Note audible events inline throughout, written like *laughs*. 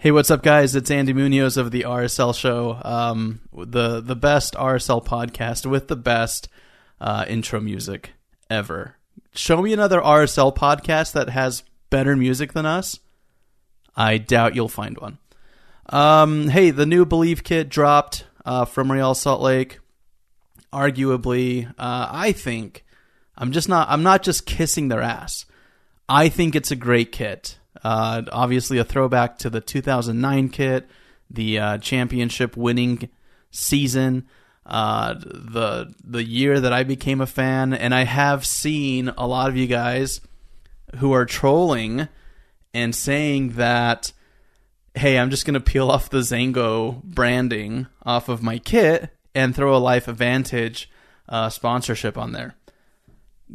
Hey, what's up, guys? It's Andy Munoz of the RSL Show, um, the the best RSL podcast with the best uh, intro music ever. Show me another RSL podcast that has better music than us. I doubt you'll find one. Um, hey, the new Believe kit dropped uh, from Real Salt Lake. Arguably, uh, I think I'm just not. I'm not just kissing their ass. I think it's a great kit. Uh, obviously, a throwback to the 2009 kit, the uh, championship winning season, uh, the the year that I became a fan, and I have seen a lot of you guys who are trolling and saying that, hey, I'm just gonna peel off the XanGo branding off of my kit and throw a LifeVantage uh, sponsorship on there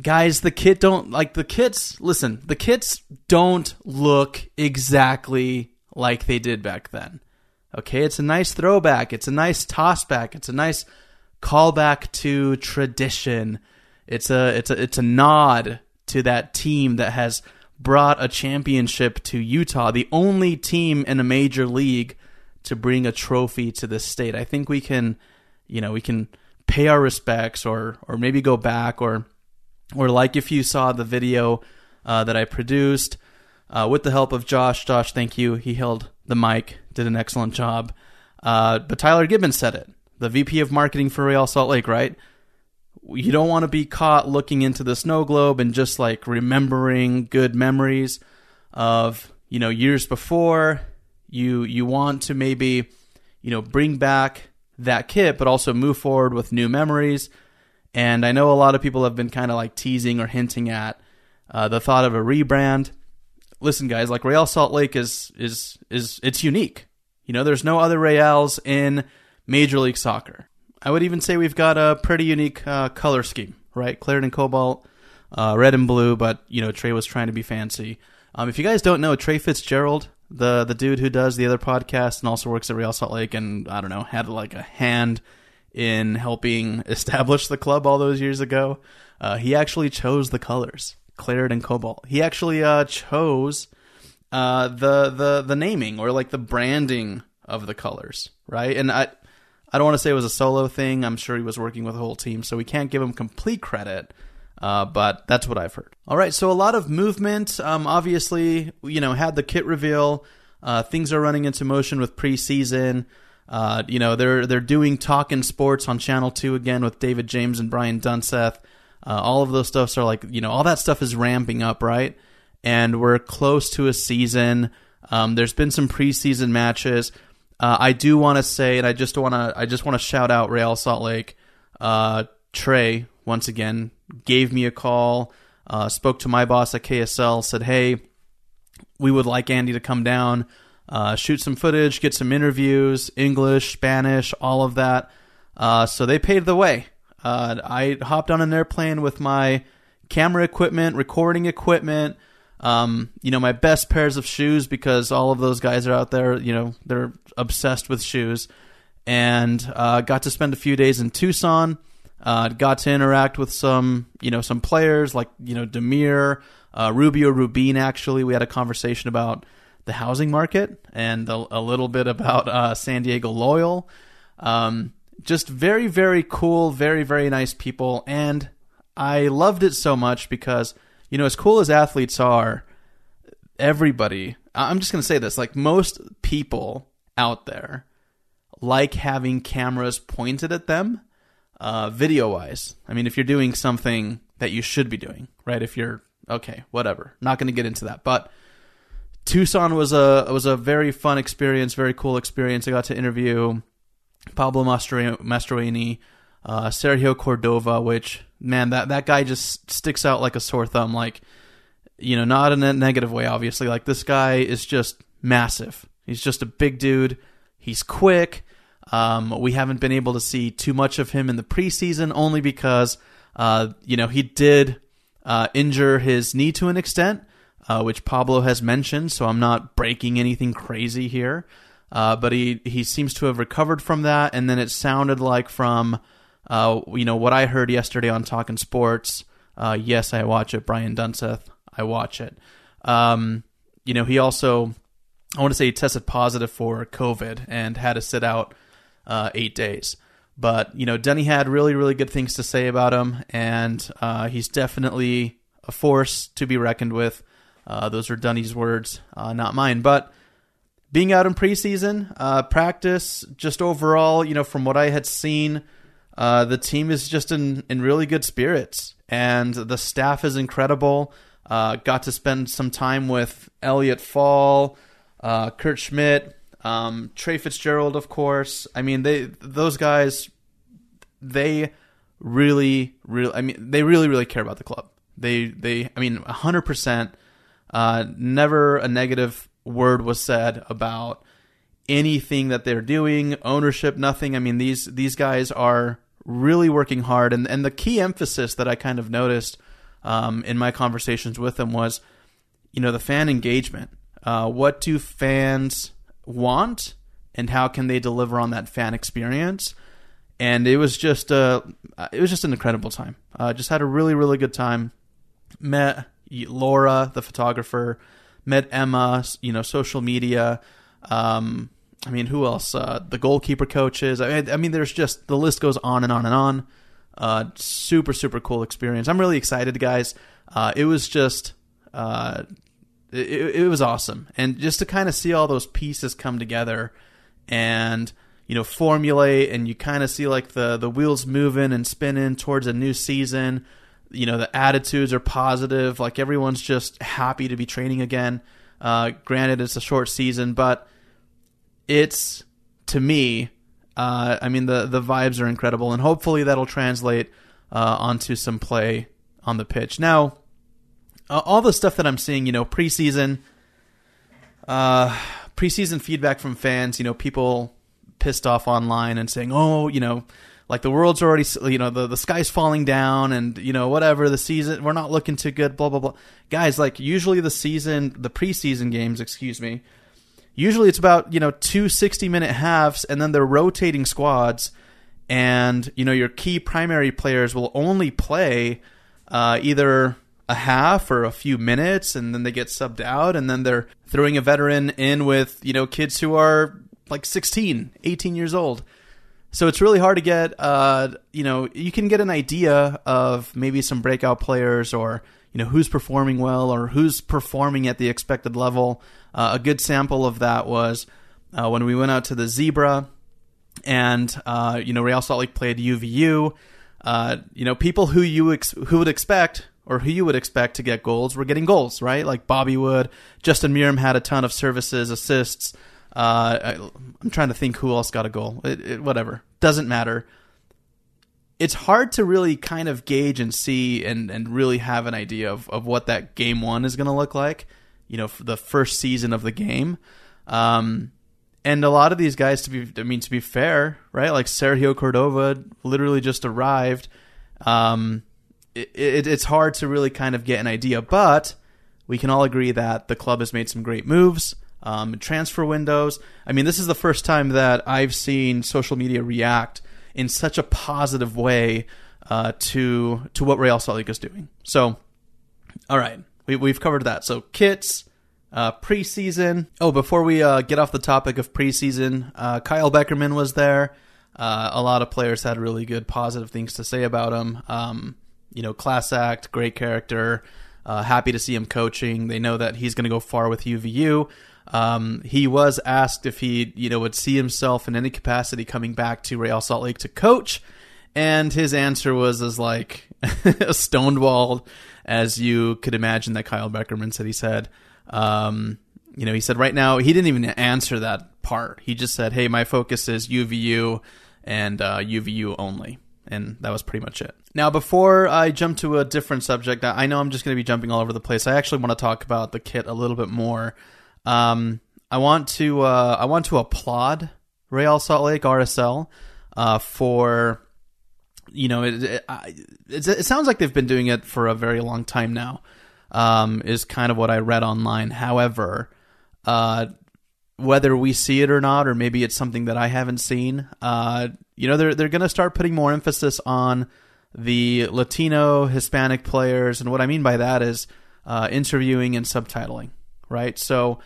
guys the kit don't like the kits listen the kits don't look exactly like they did back then. Okay it's a nice throwback it's a nice toss back it's a nice callback to tradition. It's a it's a it's a nod to that team that has brought a championship to Utah the only team in a major league to bring a trophy to this state. I think we can you know we can pay our respects or or maybe go back or or like if you saw the video uh, that I produced uh, with the help of Josh. Josh, thank you. He held the mic, did an excellent job. Uh, but Tyler Gibbons said it, the VP of marketing for Real Salt Lake, right? You don't want to be caught looking into the snow globe and just like remembering good memories of you know years before. You you want to maybe you know bring back that kit, but also move forward with new memories and I know a lot of people have been kind of like teasing or hinting at uh, the thought of a rebrand. Listen, guys, like Real Salt Lake is is is it's unique. You know, there's no other Reals in Major League Soccer. I would even say we've got a pretty unique uh, color scheme, right? Claret and cobalt, uh, red and blue. But you know, Trey was trying to be fancy. Um, if you guys don't know, Trey Fitzgerald, the the dude who does the other podcast and also works at Real Salt Lake, and I don't know, had like a hand in helping *laughs* establish the club all those years ago. Uh, he actually chose the colors, claret and cobalt. He actually uh, chose uh, the the the naming or like the branding of the colors, right? And I I don't want to say it was a solo thing. I'm sure he was working with a whole team, so we can't give him complete credit. Uh, but that's what I've heard. All right, so a lot of movement. Um, obviously, you know, had the kit reveal. Uh, things are running into motion with preseason. Uh, you know, they're they're doing talking sports on Channel Two again with David James and Brian Dunseth. Uh, all of those stuffs are like you know all that stuff is ramping up, right? And we're close to a season. Um, there's been some preseason matches. Uh, I do want to say, and I just want to I just want to shout out Real Salt Lake. Uh, Trey once again gave me a call, uh, spoke to my boss at KSL, said, "Hey, we would like Andy to come down." Uh, shoot some footage, get some interviews, English, Spanish, all of that. Uh, so they paved the way. Uh, I hopped on an airplane with my camera equipment, recording equipment, um, you know, my best pairs of shoes because all of those guys are out there, you know, they're obsessed with shoes. And uh, got to spend a few days in Tucson. Uh, got to interact with some, you know, some players like, you know, Damir, uh, Rubio Rubin. Actually, we had a conversation about the housing market and a, a little bit about uh, San Diego Loyal. Um, just very, very cool, very, very nice people. And I loved it so much because, you know, as cool as athletes are, everybody, I'm just going to say this like most people out there like having cameras pointed at them uh, video wise. I mean, if you're doing something that you should be doing, right? If you're, okay, whatever. Not going to get into that. But Tucson was a was a very fun experience, very cool experience. I got to interview Pablo Mastroeni, uh, Sergio Cordova, which man, that that guy just sticks out like a sore thumb. Like, you know, not in a negative way, obviously. Like this guy is just massive. He's just a big dude. He's quick. Um, we haven't been able to see too much of him in the preseason, only because uh, you know he did uh, injure his knee to an extent uh, which Pablo has mentioned, so I'm not breaking anything crazy here. Uh, but he, he seems to have recovered from that, and then it sounded like from uh, you know what I heard yesterday on Talking Sports. Uh, yes, I watch it. Brian Dunseth, I watch it. Um, you know, he also I want to say he tested positive for COVID and had to sit out uh, eight days. But you know, Denny had really, really good things to say about him, and uh, he's definitely a force to be reckoned with. Uh, those are Dunny's words, uh, not mine. But being out in preseason, uh, practice, just overall, you know, from what I had seen, uh, the team is just in, in really good spirits, and the staff is incredible. Uh, got to spend some time with Elliot Fall, uh, Kurt Schmidt, um, Trey Fitzgerald, of course. I mean, they those guys, they really, really, I mean, they really, really care about the club. They, they, I mean, hundred percent. Uh, never a negative word was said about anything that they're doing, ownership, nothing. I mean, these these guys are really working hard, and and the key emphasis that I kind of noticed um, in my conversations with them was, you know, the fan engagement. Uh, what do fans want, and how can they deliver on that fan experience? And it was just a, it was just an incredible time. Uh, just had a really really good time. Met Laura, the photographer. Met Emma, you know, social media. Um, I mean, who else? Uh, the goalkeeper coaches. I mean, I mean, there's just the list goes on and on and on. Uh, super, super cool experience. I'm really excited, guys. Uh, it was just, uh, it, it was awesome, and just to kind of see all those pieces come together, and you know, formulate, and you kind of see like the the wheels moving and spinning towards a new season. You know, the attitudes are positive. Like everyone's just happy to be training again. Uh, granted, it's a short season, but it's to me. Uh, I mean, the the vibes are incredible, and hopefully that'll translate uh, onto some play on the pitch. Now, all the stuff that I'm seeing, you know, preseason, uh, preseason feedback from fans, you know, people pissed off online and saying, "Oh, you know, like the world's already, you know, the the sky's falling down, and you know, whatever the season, we're not looking too good." Blah blah blah. Guys, like usually the season, the preseason games, excuse me, usually it's about you know two 60 minute halves and then they're rotating squads and you know your key primary players will only play uh, either a half or a few minutes and then they get subbed out and then they're throwing a veteran in with you know kids who are like 16 18 years old so it's really hard to get uh, you know you can get an idea of maybe some breakout players or you know who's performing well or who's performing at the expected level uh, a good sample of that was uh, when we went out to the Zebra, and uh, you know Real Salt Lake played UVU. Uh, you know, people who you ex- who would expect or who you would expect to get goals were getting goals, right? Like Bobby Wood, Justin Meram had a ton of services, assists. Uh, I, am trying to think who else got a goal. It, it, whatever, doesn't matter. It's hard to really kind of gauge and see and, and really have an idea of, of what that game one is going to look like you know the first season of the game. Um, and a lot of these guys, to be I mean to be fair, right? Like Sergio Cordova literally just arrived. Um, it, it, it's hard to really kind of get an idea, but we can all agree that the club has made some great moves. Um, transfer windows. I mean, this is the first time that I've seen social media react in such a positive way uh, to to what Real Salt Lake is doing. So, all right, we, we've covered that. So kits, uh, preseason. Oh, before we uh, get off the topic of preseason, uh, Kyle Beckerman was there. Uh, a lot of players had really good, positive things to say about him. Um, you know, class act, great character. Uh, happy to see him coaching. They know that he's going to go far with UVU. Um, he was asked if he, you know, would see himself in any capacity coming back to Real Salt Lake to coach, and his answer was as like *laughs* stonewalled as you could imagine that Kyle Beckerman said he said. Um, you know, he said right now he didn't even answer that part. He just said, "Hey, my focus is UVU and uh, UVU only," and that was pretty much it. Now, before I jump to a different subject, I know I'm just going to be jumping all over the place. I actually want to talk about the kit a little bit more. Um, I want to uh, I want to applaud Real Salt Lake RSL uh, for you know, it, it, it, it, sounds like they've been doing it for a very long time now. Um, is kind of what I read online. However, uh, whether we see it or not, or maybe it's something that I haven't seen, uh, you know, they're they're going to start putting more emphasis on the Latino, Hispanic players, and what I mean by that is uh, interviewing and subtitling, right? So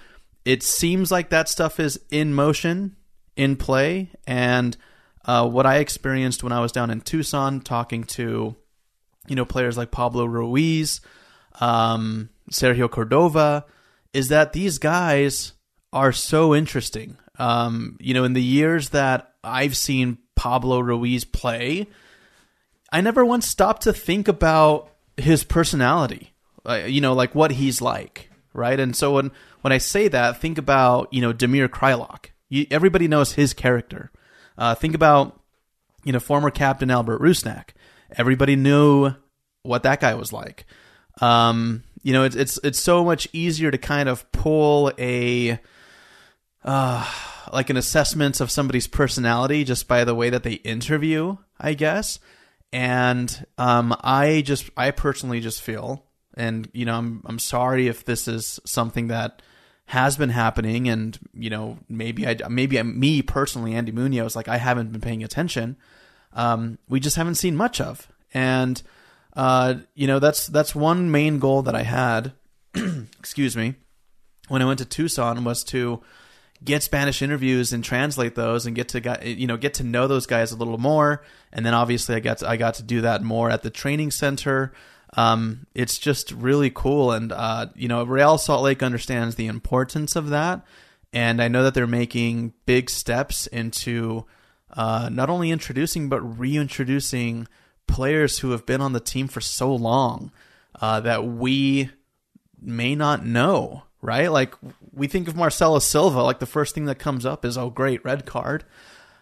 it seems like that stuff is in motion, in play, and uh, what I experienced when I was down in Tucson talking to, you know, players like Pablo Ruiz, um, Sergio Cordova, is that these guys are so interesting. Um, you know, in the years that I've seen Pablo Ruiz play, I never once stopped to think about his personality. Uh, you know, like what he's like, right? And so when when I say that, think about you know Damir Kreilach. You, everybody knows his character. Uh, think about you know former captain Albert Rusnak. Everybody knew what that guy was like. Um, you know, it's it's it's so much easier to kind of pull a uh, like an assessment of somebody's personality just by the way that they interview, I guess. And um, I just I personally just feel, and you know, I'm I'm sorry if this is something that has been happening, and you know, maybe I maybe me personally, Andy Munoz, like I haven't been paying attention. Um, we just haven't seen much of, and uh, you know, that's that's one main goal that I had. *clears throat* excuse me, when I went to Tucson was to get Spanish interviews and translate those and get to you know get to know those guys a little more. And then obviously I got to, I got to do that more at the training center. Um, it's just really cool, and uh, you know Real Salt Lake understands the importance of that, and I know that they're making big steps into uh, not only introducing but reintroducing players who have been on the team for so long uh, that we may not know right? Like we think of Marcelo Silva, like the first thing that comes up is, oh, great, red card.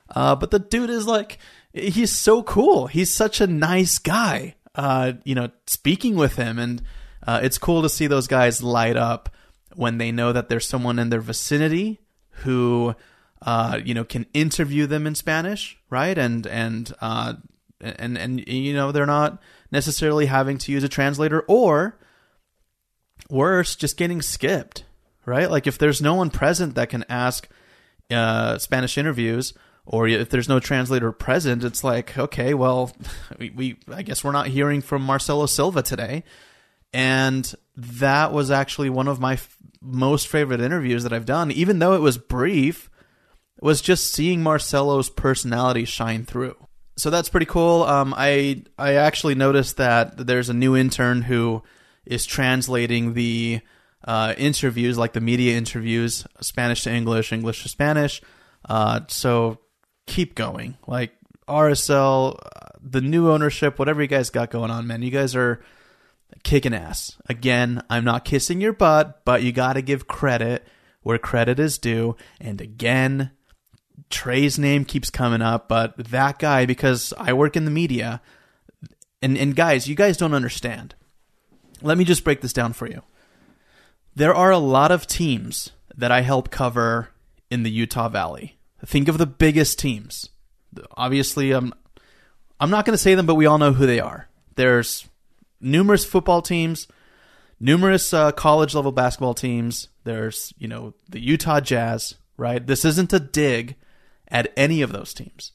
Uh, but the dude is like, he's so cool. He's such a nice guy. Uh, you know, speaking with him, and uh, it's cool to see those guys light up when they know that there's someone in their vicinity who, uh, you know, can interview them in Spanish, right? And and uh, and and you know, they're not necessarily having to use a translator or worse, just getting skipped, right? Like if there's no one present that can ask uh, Spanish interviews, or if there's no translator present, it's like, okay, well, *laughs* we, we I guess we're not hearing from Marcelo Silva today. And that was actually one of my f- most favorite interviews that I've done, even though it was brief, was just seeing Marcelo's personality shine through. So that's pretty cool. Um, I I actually noticed that there's a new intern who is translating the uh, interviews, like the media interviews, Spanish to English, English to Spanish. Uh, so keep going. Like RSL, uh, the new ownership, whatever you guys got going on, man, you guys are kicking ass. Again, I'm not kissing your butt, but you got to give credit where credit is due. And again, Trey's name keeps coming up, but that guy, because I work in the media, and, and guys, you guys don't understand. Let me just break this down for you. There are a lot of teams that I help cover in the Utah Valley. Think of the biggest teams. Obviously, I'm I'm not going to say them, but we all know who they are. There's numerous football teams, numerous uh, college level basketball teams. There's you know the Utah Jazz, right? This isn't a dig at any of those teams,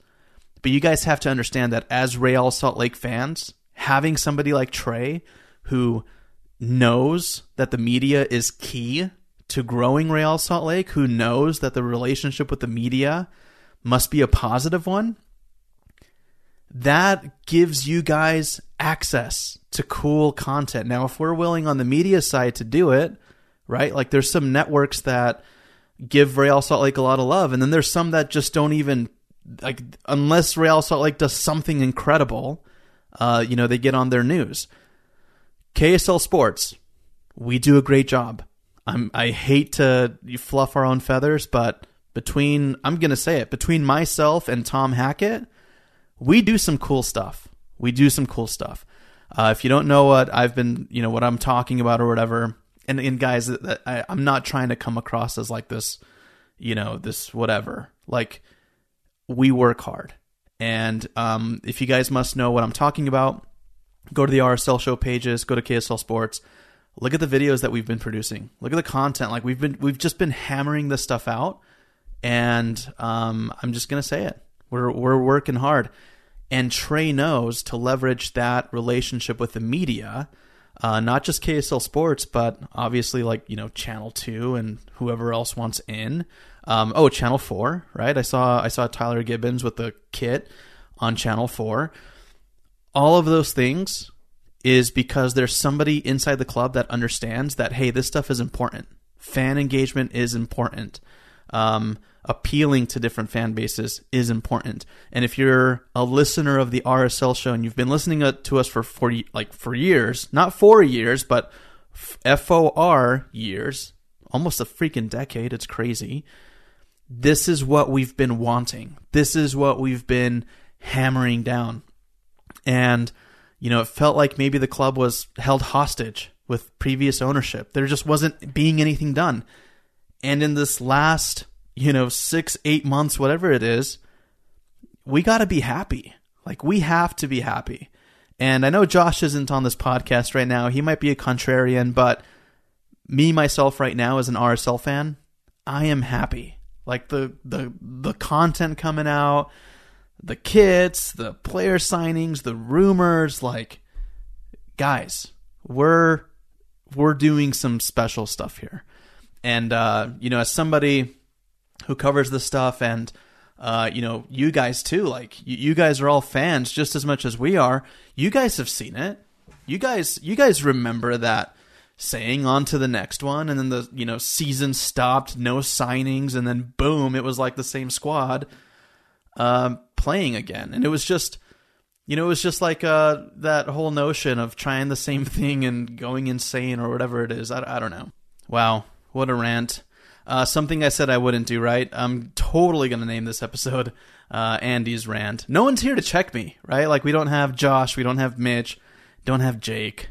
but you guys have to understand that as Real Salt Lake fans, having somebody like Trey who knows that the media is key to growing Real Salt Lake, who knows that the relationship with the media must be a positive one, that gives you guys access to cool content. Now, if we're willing on the media side to do it, right? Like there's some networks that give Real Salt Lake a lot of love, and then there's some that just don't even like unless Real Salt Lake does something incredible, uh, you know, they get on their news. KSL Sports, we do a great job. I'm I hate to fluff our own feathers, but between I'm gonna say it between myself and Tom Hackett, we do some cool stuff. We do some cool stuff. Uh, if you don't know what I've been, you know, what I'm talking about or whatever, and, and guys, I, I'm not trying to come across as like this, you know, this whatever. Like we work hard, and um, if you guys must know what I'm talking about, go to the RSL show pages, go to KSL Sports, look at the videos that we've been producing. Look at the content. Like we've been we've just been hammering this stuff out, and um, I'm just gonna say it. We're we're working hard, and Trey knows to leverage that relationship with the media. uh, not just KSL Sports, but obviously like you know Channel Two and whoever else wants in. Um, oh, Channel Four, right? I saw I saw Tyler Gibbons with the kit on Channel Four. All of those things is because there's somebody inside the club that understands that hey, this stuff is important. Fan engagement is important. Um, appealing to different fan bases is important. And if you're a listener of the RSL show and you've been listening to us for 40 like for years, not 4 years, but F O R years, almost a freaking decade, it's crazy. This is what we've been wanting. This is what we've been hammering down. And you know, it felt like maybe the club was held hostage with previous ownership. There just wasn't being anything done. And in this last you know, six, eight months, whatever it is, we got to be happy. Like, we have to be happy. And I know Josh isn't on this podcast right now. He might be a contrarian, but me, myself, right now, as an RSL fan, I am happy. Like, the, the, the content coming out, the kits, the player signings, the rumors, like, guys, we're, we're doing some special stuff here. And, uh, you know, as somebody who covers this stuff and uh, you know you guys too like you, you guys are all fans just as much as we are you guys have seen it you guys you guys remember that saying on to the next one and then the you know season stopped no signings and then boom it was like the same squad um, playing again and it was just you know it was just like uh, that whole notion of trying the same *laughs* thing and going insane or whatever it is i, I don't know wow what a rant uh, something I said I wouldn't do, right? I'm totally going to name this episode uh, Andy's Rant. No one's here to check me, right? Like, we don't have Josh, we don't have Mitch, don't have Jake.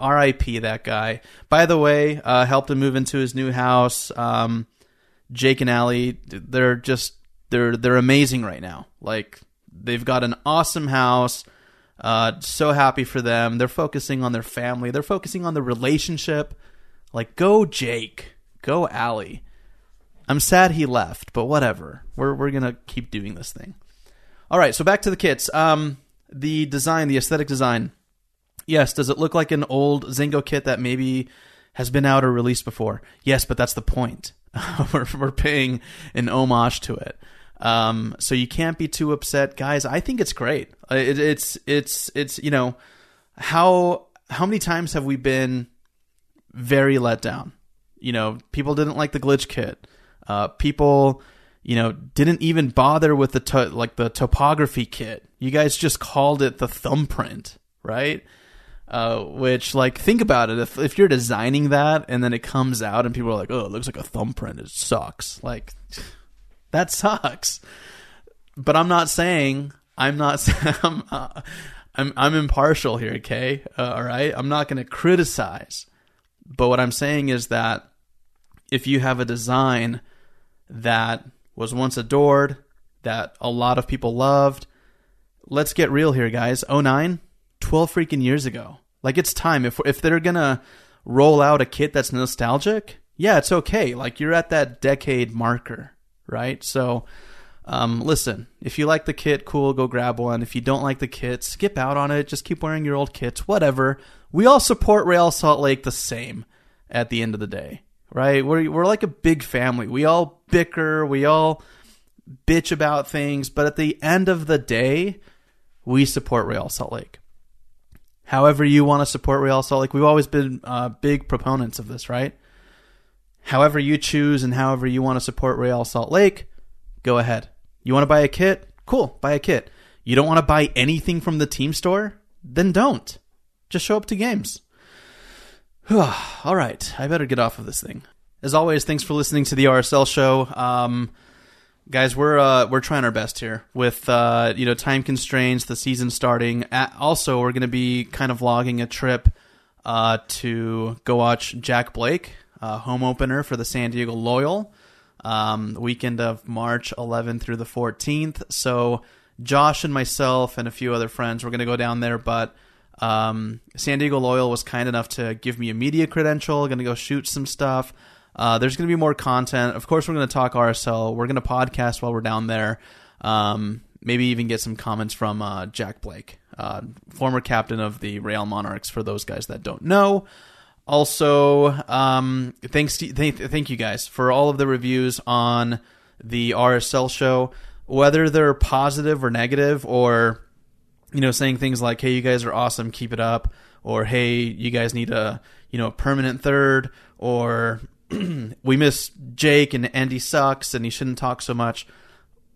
RIP that guy. By the way, uh, helped him move into his new house. Um, Jake and Allie, they're just they're they're amazing right now. Like they've got an awesome house. Uh, so happy for them. They're focusing on their family. They're focusing on the relationship. Like go Jake, go Allie. I'm sad he left, but whatever. We're we're gonna keep doing this thing. All right, so back to the kits. Um, the design, the aesthetic design. Yes, does it look like an old XanGo kit that maybe has been out or released before? Yes, but that's the point. *laughs* we're we're paying an homage to it. Um, so you can't be too upset, guys. I think it's great. Uh, it, it's it's it's you know how how many times have we been very let down? You know, people didn't like the glitch kit. Uh, people, you know, didn't even bother with the to- like the topography kit. You guys just called it the thumbprint, right? Uh, which, like, think about it. If if you're designing that and then it comes out and people are like, "Oh, it looks like a thumbprint," it sucks. Like, that sucks. But I'm not saying I'm not. *laughs* I'm, uh, I'm I'm impartial here. Okay, uh, all right. I'm not going to criticize. But what I'm saying is that if you have a design that was once adored, that a lot of people loved. Let's get real here, guys. 09, 12 freaking years ago. Like it's time. If if they're gonna roll out a kit that's nostalgic, yeah, it's okay. Like you're at that decade marker, right? So, um, listen, if you like the kit, cool, go grab one. If you don't like the kit, skip out on it. Just keep wearing your old kits, whatever. We all support Real Salt Lake the same at the end of the day right? We're we're like a big family. We all bicker, we all bitch about things, but at the end of the day, we support Real Salt Lake. However, you want to support Real Salt Lake, we've always been uh, big proponents of this, right? However, you choose and however you want to support Real Salt Lake, go ahead. You want to buy a kit? Cool, buy a kit. You don't want to buy anything from the team store? Then don't. Just show up to games. *sighs* All right, I better get off of this thing. As always, thanks for listening to the RSL show. Um, guys, we're uh, we're trying our best here with uh, you know time constraints, the season starting. Also, we're going to be kind of vlogging a trip uh, to go watch Jack Blake, uh, home opener for the San Diego Loyal, um, weekend of March 11th through the 14th. So, Josh and myself and a few other friends, we're going to go down there, but um, San Diego Loyal was kind enough to give me a media credential. Going to go shoot some stuff. Uh, there's going to be more content. Of course, we're going to talk RSL. We're going to podcast while we're down there. Um, maybe even get some comments from uh, Jack Blake. uh, former captain of the Real Monarchs. For those guys that don't know. Also, um, thanks to, th- thank you guys for all of the reviews on the RSL show, whether they're positive or negative, or you know, saying things like, "Hey, you guys are awesome, keep it up," or "Hey, you guys need a you know a permanent third," or *clears throat* "We miss Jake and Andy sucks and he shouldn't talk so much."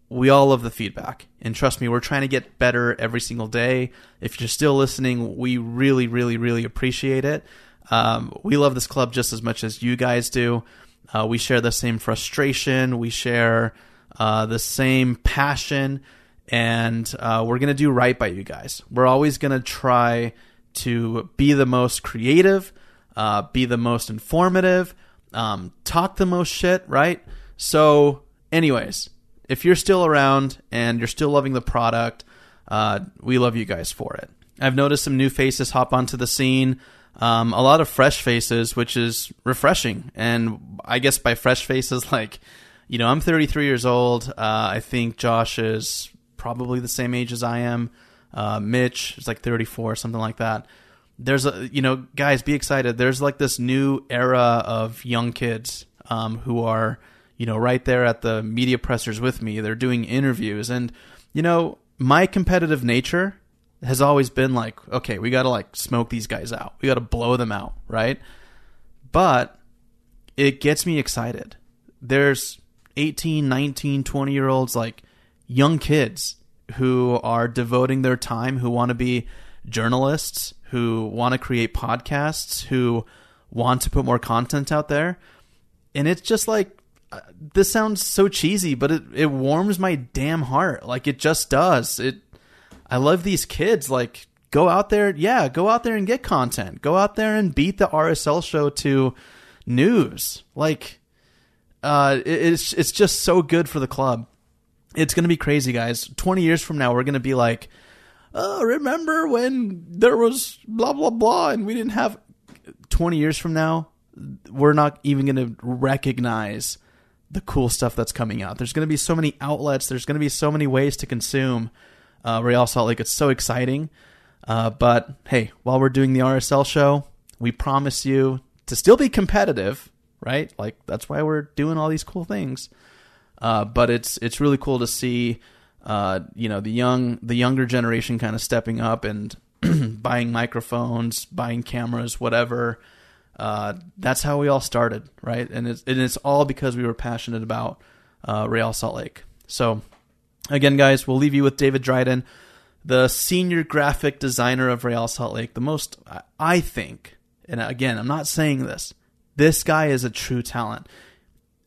We all love the feedback, and trust me, we're trying to get better every single day. If you're still listening, we really, really, really appreciate it. Um, we love this club just as much as you guys do. Uh, we share the same frustration. We share uh, the same passion, and uh, we're gonna do right by you guys. We're always gonna try to be the most creative, uh, be the most informative, um, talk the most shit, right? So, anyways, if you're still around and you're still loving the product, uh, we love you guys for it. I've noticed some new faces hop onto the scene um, a lot of fresh faces, which is refreshing. And I guess by fresh faces, *laughs* like, you know, I'm 33 years old. Uh, I think Josh is probably the same age as I am. Uh, Mitch is like 34, something like that. There's a, you know, guys, be excited. There's like this new era of young kids um, who are, you know, right there at the media pressers with me. They're doing interviews. And, you know, my competitive nature has always been like, okay, we got to like smoke these guys out. We got to blow them out, right? But it gets me excited. There's 18, 19, 20 year olds, like young kids who are devoting their time, who want to be journalists, who want to create podcasts, who want to put more content out there. And it's just like, uh, this sounds so cheesy, but it, it warms my damn heart. Like it just does. It I love these kids. Like, go out there, yeah, go out there and get content. Go out there and beat the RSL show to news. Like, uh, it's it's just so good for the club. It's gonna be crazy, guys. Twenty years from now, we're gonna be like, oh, remember when there was blah blah blah, and we didn't have. Twenty years from now, we're not even gonna recognize the cool stuff that's coming out. There's gonna be so many outlets. There's gonna be so many ways to consume uh, Real Salt Lake. It's so exciting. Uh, but hey, while we're doing the RSL show, we promise you to still be competitive, right? Like that's why we're doing all these cool things. Uh, but it's it's really cool to see, uh, you know, the young the younger generation kind of stepping up and *clears throat* buying microphones, buying cameras, whatever. Uh, that's how we all started, right? And it's and it's all because we were passionate about uh, Real Salt Lake. So Again, guys, we'll leave you with David Dryden, the senior graphic designer of Real Salt Lake. The most, I think, and again, I'm not saying this, this guy is a true talent.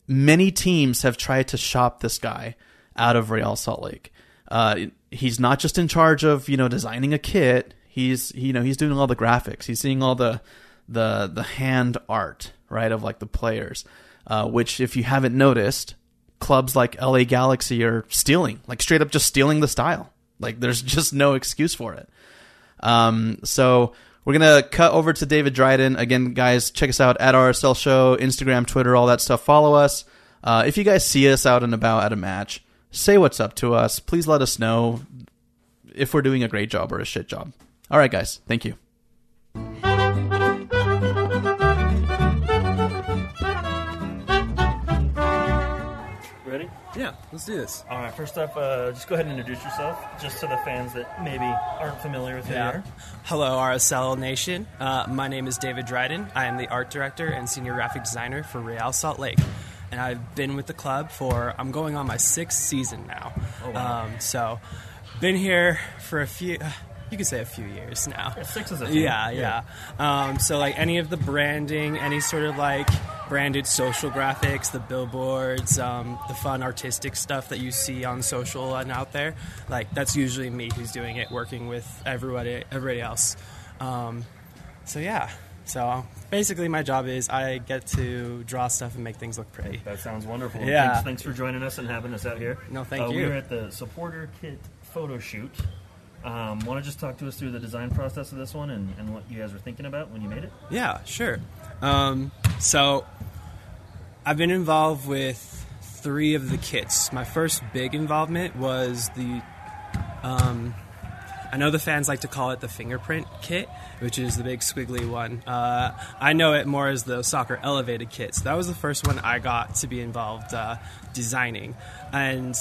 Many teams have tried to shop this guy out of Real Salt Lake. Uh, he's not just in charge of you know designing a kit. He's you know he's doing all the graphics. He's seeing all the the the hand art right of like the players. Uh, which, if you haven't noticed, clubs like LA Galaxy are stealing, like straight up just stealing the style. Like there's *laughs* just no excuse for it. Um, so we're gonna cut over to David Dryden again, guys. Check us out at RSL Show, Instagram, Twitter, all that stuff. Follow us. Uh, if you guys see us out and about at a match, say what's up to us. Please let us know if we're doing a great job or a shit job. All right, guys. Thank you. Yeah, let's do this. All right, first off, uh, just go ahead and introduce yourself, just to the fans that maybe aren't familiar with who Yeah. you are. Hello, RSL Nation. Uh, my name is David Dryden. I am the art director and senior graphic designer for Real Salt Lake. And I've been with the club for, I'm going on my sixth season now. Oh, wow. Um, so, been here for a few, you could say a few years now. Six is a few. Yeah, yeah. Um, so like any of the branding, any sort of like branded social graphics, the billboards, um, the fun artistic stuff that you see on social and out there, like that's usually me who's doing it, working with everybody, everybody else. Um, so yeah. So basically, my job is I get to draw stuff and make things look pretty. That sounds wonderful. Yeah. Thanks, thanks for joining us and having us out here. No, thank uh, you. We were at the supporter kit photo shoot. Um, Want to just talk to us through the design process of this one and, and what you guys were thinking about when you made it? Yeah, sure. Um, so I've been involved with three of the kits. My first big involvement was the. Um, I know the fans like to call it the fingerprint kit, which is the big squiggly one. Uh, I know it more as the soccer elevated kit. So that was the first one I got to be involved uh, designing. And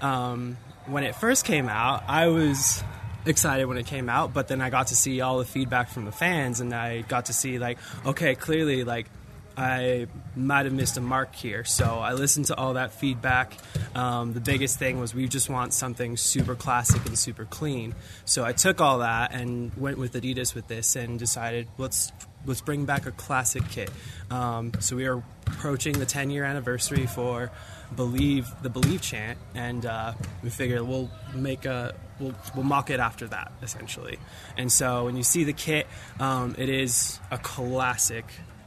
um, when it first came out, I was excited when it came out, but then I got to see all the feedback from the fans, and I got to see like, okay, clearly like I might have missed a mark here. So I listened to all that feedback. Um, the biggest thing was we just want something super classic and super clean. So I took all that and went with Adidas with this and decided let's let's bring back a classic kit. Um, so we are approaching the 10 year anniversary for believe the believe chant and uh, we figured we'll make a we'll, we'll mock it after that essentially and so when you see the kit um, it is a classic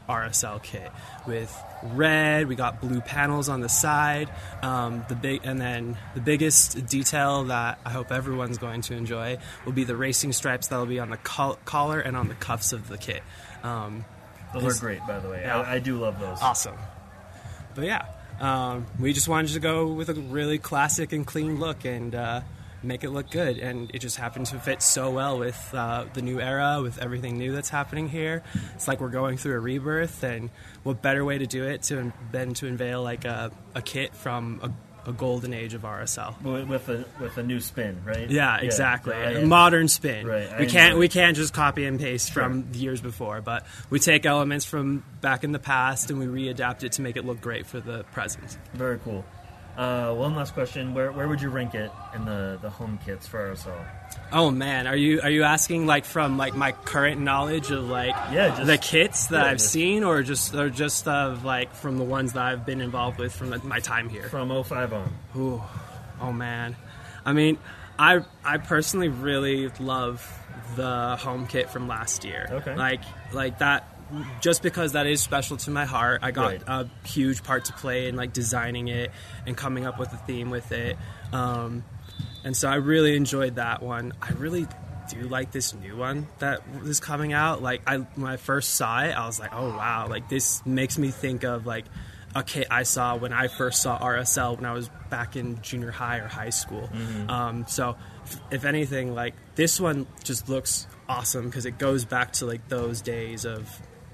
RSL kit with red. We got blue panels on the side. Um, the big and then the biggest detail that I hope everyone's going to enjoy will be the racing stripes that will be on the col- collar and on the cuffs of the kit. Um, Those are great, by the way. Yeah. I, I do love those. awesome. But yeah, um, we just wanted to go with a really classic and clean look and uh, make it look good. And it just happened to fit so well with uh, the new era, with everything new that's happening here. It's like we're going through a rebirth, and what better way to do it to, than to unveil like a, a kit from a, a golden age of RSL. With with a with a new spin, right? Yeah, exactly. I- a modern spin. Right, I We can't we can't just copy and paste from the years before, but we take elements from back in the past and we readapt it to make it look great for the present. Very cool. Uh, one last question: Where where would you rank it in the, the home kits for RSL? Oh man, are you are you asking like from like my current knowledge of like Yeah, just- the kits that yeah, I've just- seen, or just or just of like from the ones that I've been involved with from my time here? From 05 on. Ooh, oh man. I mean, I I personally really love the home kit from last year. Okay. Like like that just because that is special to my heart. I got Right. a huge part to play in like designing it and coming up with a theme with it. Um, and so I really enjoyed that one. I really do like this new one that is coming out. Like I when I first saw it, I was like, "Oh wow, like this makes me think of like a kit I saw when I first saw RSL when I was back in junior high or high school." Um, so if, if anything, like this one just looks awesome because it goes back to like those days of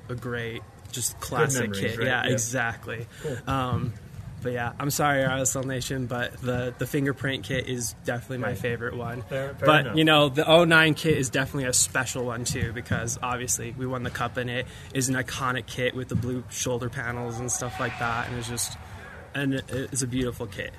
a great just classic memories, kit. right? Yeah, Yeah. exactly. Cool. Um, but yeah, I'm sorry, RSL Nation, but the, the fingerprint kit is definitely my favorite one. Fair- fair but enough. you know, the 09 kit is definitely a special one too because obviously we won the cup in it. Is an iconic kit with the blue shoulder panels and stuff like that, and it's just and it's a beautiful kit.